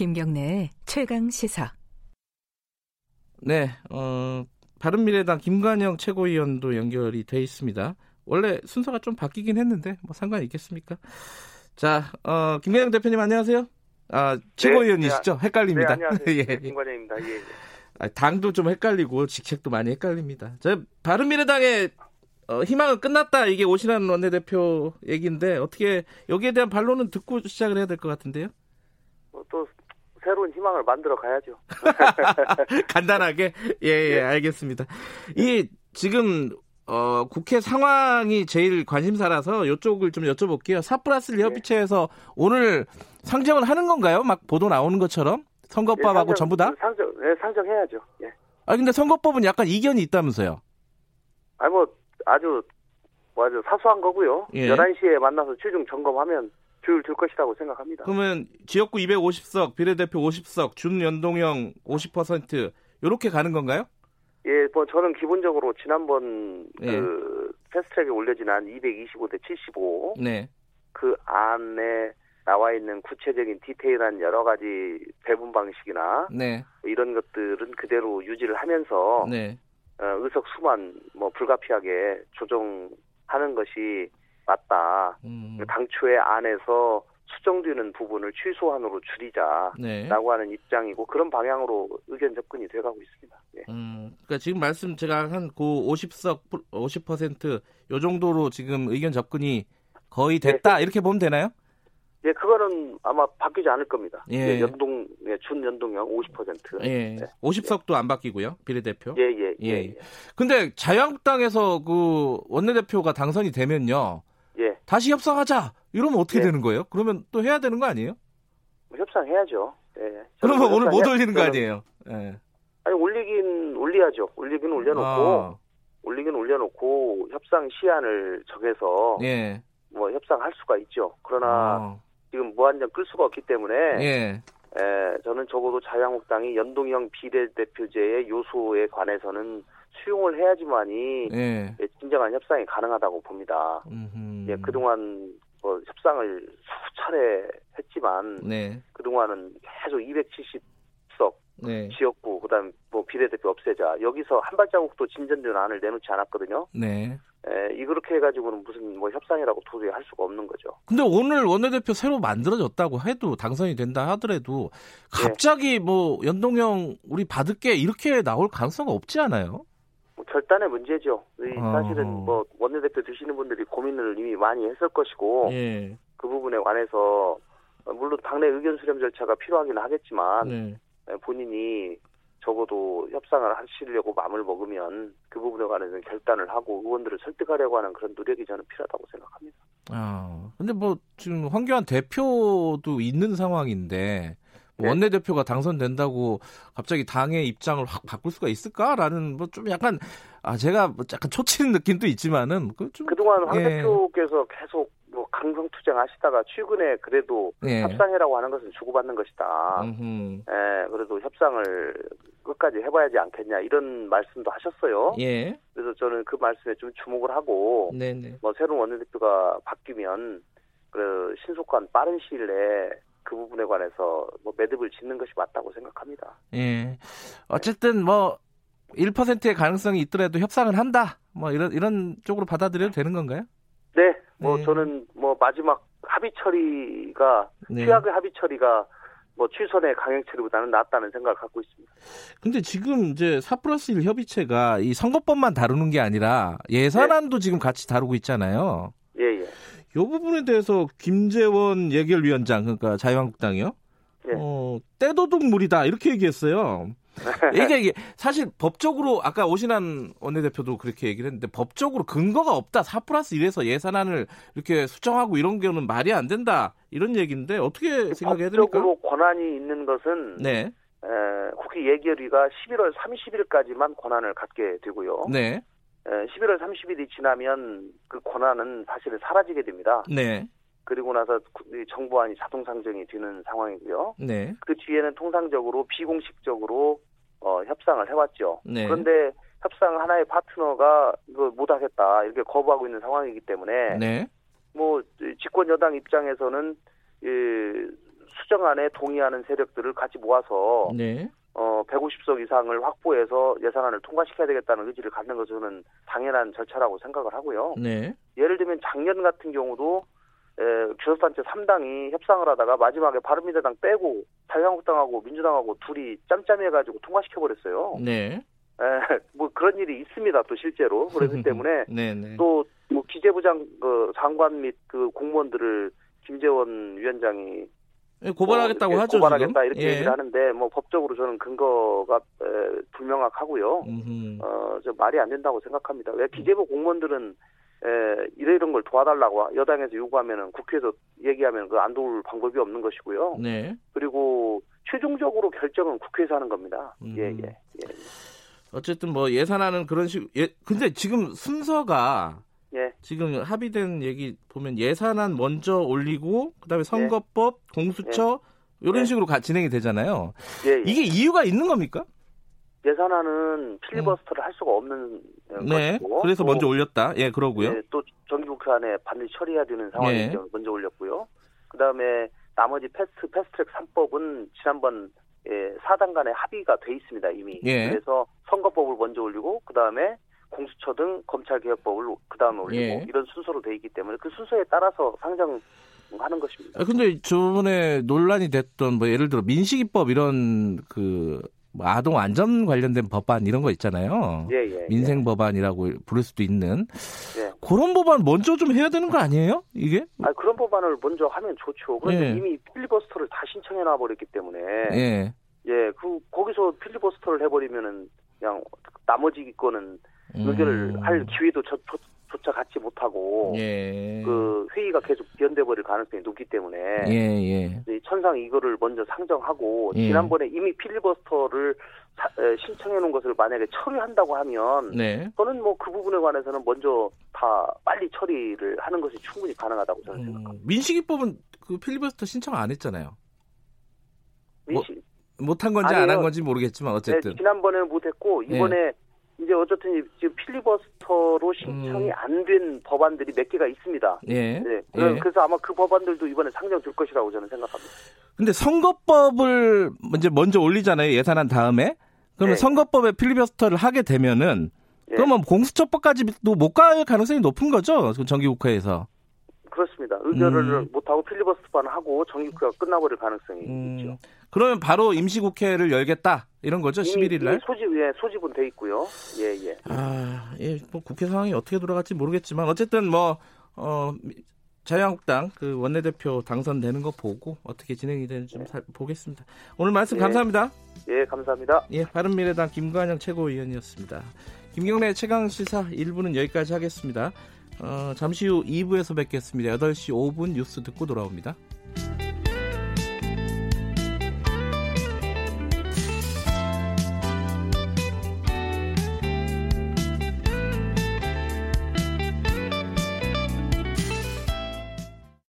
김경래의 최강 시사. 네, 어, 바른미래당 김관영 최고위원도 연결이 돼 있습니다. 원래 순서가 좀 바뀌긴 했는데 뭐 상관이 있겠습니까? 자, 어, 김관영 대표님 안녕하세요. 아, 최고위원이시죠? 네, 헷갈립니다. 네, 안녕하세요. 예. 네, 김관영입니다. 예, 예. 아, 당도 좀 헷갈리고 직책도 많이 헷갈립니다. 저 바른미래당의 어, 희망은 끝났다 이게 오신환 원내대표 얘기인데 어떻게 여기에 대한 반론은 듣고 시작을 해야 될 것 같은데요. 뭐 또 새로운 희망을 만들어 가야죠. 간단하게 예, 예 네. 알겠습니다. 이 지금 어, 국회 상황이 제일 관심사라서 이쪽을 좀 여쭤볼게요. 사플러스 네. 협의체에서 오늘 상정을 하는 건가요? 막 보도 나오는 것처럼 선거법하고 예, 상정- 전부 다? 상정, 예, 상정해야죠. 예. 아 근데 선거법은 약간 이견이 있다면서요? 아니 뭐 아주 뭐 아주 사소한 거고요. 예. 11시에 만나서 최종 점검하면 조율 될 것이라고 생각합니다. 그러면 지역구 250석, 비례대표 50석, 준연동형 50% 이렇게 가는 건가요? 예, 뭐 저는 기본적으로 지난번 예. 그 패스트트랙에 올려진 한 225대 75그 네. 안에 나와 있는 구체적인 디테일한 여러 가지 배분 방식이나 네. 이런 것들은 그대로 유지를 하면서 네. 어, 의석 수만 뭐 불가피하게 조정하는 것이 맞다. 음, 당초에 안에서 수정되는 부분을 최소한으로 줄이자라고 네. 하는 입장이고 그런 방향으로 의견 접근이 돼가고 있습니다. 예. 음, 그러니까 지금 말씀 제가 한 그 50석 50%요 정도로 지금 의견 접근이 거의 됐다 이렇게 보면 되나요? 예, 그거는 아마 바뀌지 않을 겁니다. 예. 예, 연동, 예, 준 연동형 50%. 예. 네. 50석도 안 바뀌고요. 비례대표. 예, 예, 예. 예. 근데 자유한국당에서 그 원내대표가 당선이 되면요. 예. 다시 협상하자. 이러면 어떻게 예. 되는 거예요? 그러면 또 해야 되는 거 아니에요? 뭐 협상해야죠. 예. 그러면 오늘 못 올리는 거 아니에요? 예. 아니 올리긴 올려야죠. 올리긴 올려놓고 아, 올리긴 올려놓고 협상 시한을 정해서 예. 뭐 협상할 수가 있죠. 그러나 아, 지금 무한정 끌 수가 없기 때문에 예. 에, 저는 적어도 자유한국당이 연동형 비례대표제의 요소에 관해서는 수용을 해야지만이 예. 예, 진정한 협상이 가능하다고 봅니다. 음흠. 예, 그동안 뭐 협상을 수차례 했지만 네. 그동안은 계속 270석 네. 지역구 그다음 뭐 비례대표 없애자 여기서 한 발자국도 진전된 안을 내놓지 않았거든요. 네. 에, 이렇게 해가지고는 무슨 뭐 협상이라고 도저히 할 수가 없는 거죠. 근데 오늘 원내대표 새로 만들어졌다고 해도 당선이 된다 하더라도 네. 갑자기 뭐 연동형 우리 받을게 이렇게 나올 가능성은 없지 않아요? 뭐 결단의 문제죠. 이 어허. 사실은 뭐 원내대표 되시는 분들이 고민을 이미 많이 했을 것이고 예. 그 부분에 관해서 어, 물론 당내 의견 수렴 절차가 필요하긴 하겠지만 네. 에, 본인이 적어도 협상을 하시려고 마음을 먹으면 그 부분에 관해서는 결단을 하고 의원들을 설득하려고 하는 그런 노력이 저는 필요하다고 생각합니다. 아, 근데 뭐 지금 황교안 대표도 있는 상황인데. 원내대표가 당선된다고 갑자기 당의 입장을 확 바꿀 수가 있을까라는 뭐 좀 약간 아 제가 뭐 약간 초치는 느낌도 있지만은 그좀 그동안 황 예. 대표께서 계속 뭐 강성 투쟁하시다가 최근에 그래도 예. 협상이라고 하는 것은 주고받는 것이다. 음흠. 예, 그래도 협상을 끝까지 해봐야지 않겠냐 이런 말씀도 하셨어요. 예. 그래서 저는 그 말씀에 좀 주목을 하고 네네. 뭐 새로운 원내대표가 바뀌면 그 신속한 빠른 시일 내에 그 부분에 관해서 뭐 매듭을 짓는 것이 맞다고 생각합니다. 예. 어쨌든 뭐 1%의 가능성이 있더라도 협상을 한다. 뭐 이런 이런 쪽으로 받아들여도 되는 건가요? 네, 뭐 네. 저는 뭐 마지막 합의 처리가 네. 최악의 합의 처리가 뭐 최선의 강행 처리보다는 낫다는 생각을 갖고 있습니다. 근데 지금 이제 4 플러스 1 협의체가 이 선거법만 다루는 게 아니라 예산안도 지금 같이 다루고 있잖아요. 이 부분에 대해서 김재원 예결위원장 그러니까 자유한국당이요. 예. 어, 떼도둑물이다 이렇게 얘기했어요. 이게, 이게 사실 법적으로 아까 오신환 원내대표도 그렇게 얘기를 했는데 법적으로 근거가 없다. 4 플러스 1에서 예산안을 이렇게 수정하고 이런 경우는 말이 안 된다. 이런 얘기인데 어떻게 생각해야 됩니까? 법적으로 권한이 있는 것은 네. 에, 국회 예결위가 11월 30일까지만 권한을 갖게 되고요. 네. 에, 11월 30일이 지나면 그 권한은 사실은 사라지게 됩니다. 네. 그리고 나서 정부안이 자동 상정이 되는 상황이고요. 네. 그 뒤에는 통상적으로 비공식적으로 어, 협상을 해왔죠. 네. 그런데 협상 하나의 파트너가 이거 못하겠다 이렇게 거부하고 있는 상황이기 때문에 네. 뭐 집권 여당 입장에서는 이 수정안에 동의하는 세력들을 같이 모아서 네. 어 150석 이상을 확보해서 예산안을 통과시켜야 되겠다는 의지를 갖는 것은 당연한 절차라고 생각을 하고요. 네. 예를 들면 작년 같은 경우도 에, 교섭단체 3당이 협상을 하다가 마지막에 바른미래당 빼고 자유한국당하고 민주당하고 둘이 짬짬해가지고 통과시켜버렸어요. 네. 에, 뭐 그런 일이 있습니다. 또 실제로 그렇기 때문에 네, 네. 또뭐 기재부 장 그 장관 및 그 공무원들을 김재원 위원장이 예, 고발하겠다고 뭐 하죠, 고발하겠다 지금. 이렇게 예. 얘기를 하는데 뭐 법적으로 저는 근거가 에, 불명확하고요. 음흠. 어, 저 말이 안 된다고 생각합니다. 왜 기재부 공무원들은 에, 이런 걸 도와달라고 여당에서 요구하면은 국회에서 얘기하면 그 안 도울 방법이 없는 것이고요. 네. 그리고 최종적으로 결정은 국회에서 하는 겁니다. 음. 예, 예, 예. 어쨌든 뭐 예산안은 그런 식, 예, 근데 지금 순서가 예, 지금 합의된 얘기 보면 예산안 먼저 올리고 그다음에 선거법, 공수처 이런 네. 식으로 가, 진행이 되잖아요. 예, 예. 이게 이유가 있는 겁니까? 예산안은 필리버스터를 할 수가 없는 어, 네. 것이고 그래서 또, 먼저 올렸다. 예, 그러고요. 예, 또 정기국회 안에 반드시 처리해야 되는 상황이기 예. 때문에 먼저 올렸고요. 그다음에 나머지 패스트 패스트트랙 3법은 지난번 예, 사당 간에 합의가 돼 있습니다 이미. 예. 그래서 선거법을 먼저 올리고 그 다음에 공수처 등 검찰개혁법을 그 다음에 올리고 예. 이런 순서로 돼 있기 때문에 그 순서에 따라서 상정 하는 것입니다. 아, 근데 저번에 논란이 됐던 뭐 예를 들어 민식이법 이런 그뭐 아동 안전 관련된 법안 이런 거 있잖아요. 예, 예. 민생 법안이라고 부를 수도 있는 예. 그런 법안 먼저 좀 해야 되는 거 아니에요? 이게? 아 그런 법안을 먼저 하면 좋죠. 그런데 예. 이미 필리버스터를 다 신청해 놔 버렸기 때문에 예. 예, 그 거기서 필리버스터를 해버리면은 그냥 나머지 거는 의결을 음. 할 기회도 저, 조, 조차 갖지 못하고 예. 그 회의가 계속 연돼 버릴 가능성이 높기 때문에 예, 예. 이 천상 이거를 먼저 상정하고 예. 지난번에 이미 필리버스터를 사- 에, 신청해 놓은 것을 만약에 처리한다고 하면 네. 저는 뭐 그 부분에 관해서는 먼저 다 빨리 처리를 하는 것이 충분히 가능하다고 저는 생각합니다. 음, 민식이법은 그 필리버스터 신청 안 했잖아요. 뭐, 민식- 못한 건지 안. 한 건지 모르겠지만 어쨌든. 네, 지난번에는 못했고 이번에 이제 어쨌든 지금 필리버스터로 신청이 음. 안된 법안들이 몇 개가 있습니다. 예. 네, 예. 그래서 아마 그 법안들도 이번에 상정 될 것이라고 저는 생각합니다. 근데 선거법을 이제 먼저 올리잖아요. 예산안 다음에. 그러면 네. 선거법에 필리버스터를 하게 되면은 예. 그러면 공수처법까지도 못 갈 가능성이 높은 거죠. 그 정기국회에서. 그렇습니다. 의결을 음. 못하고 필리버스터만 하고 정기국회가 끝나버릴 가능성이 음, 있죠. 그러면 바로 임시국회를 열겠다 이런 거죠. 이미, 11일 이미 날. 소집, 예, 소집은 돼 있고요. 예, 예. 아, 예, 뭐 국회 상황이 어떻게 돌아갈지 모르겠지만 어쨌든 뭐 어, 자유한국당 그 원내대표 당선되는 거 보고 어떻게 진행이 되는지 좀 살- 보겠습니다. 오늘 말씀 네. 감사합니다. 예, 감사합니다. 예, 바른미래당 김관영 최고위원이었습니다. 김경래 최강 시사 1부는 여기까지 하겠습니다. 어, 잠시 후 2부에서 뵙겠습니다. 8시 5분 뉴스 듣고 돌아옵니다.